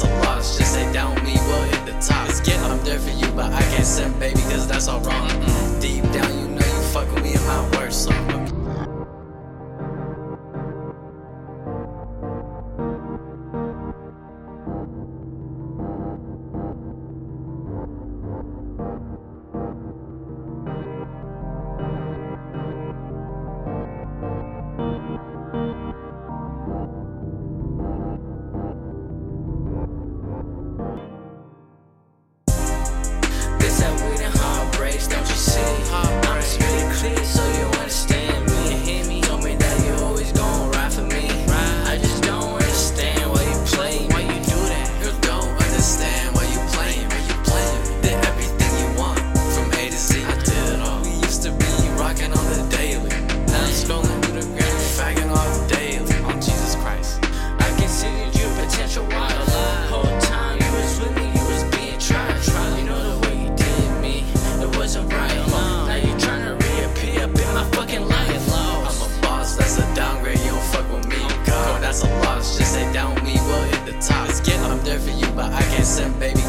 some rocks. Just say down, we will hit the top. It's get, I'm there for you, but I can't send, baby, cause that's all wrong. Mm-mm. Send baby,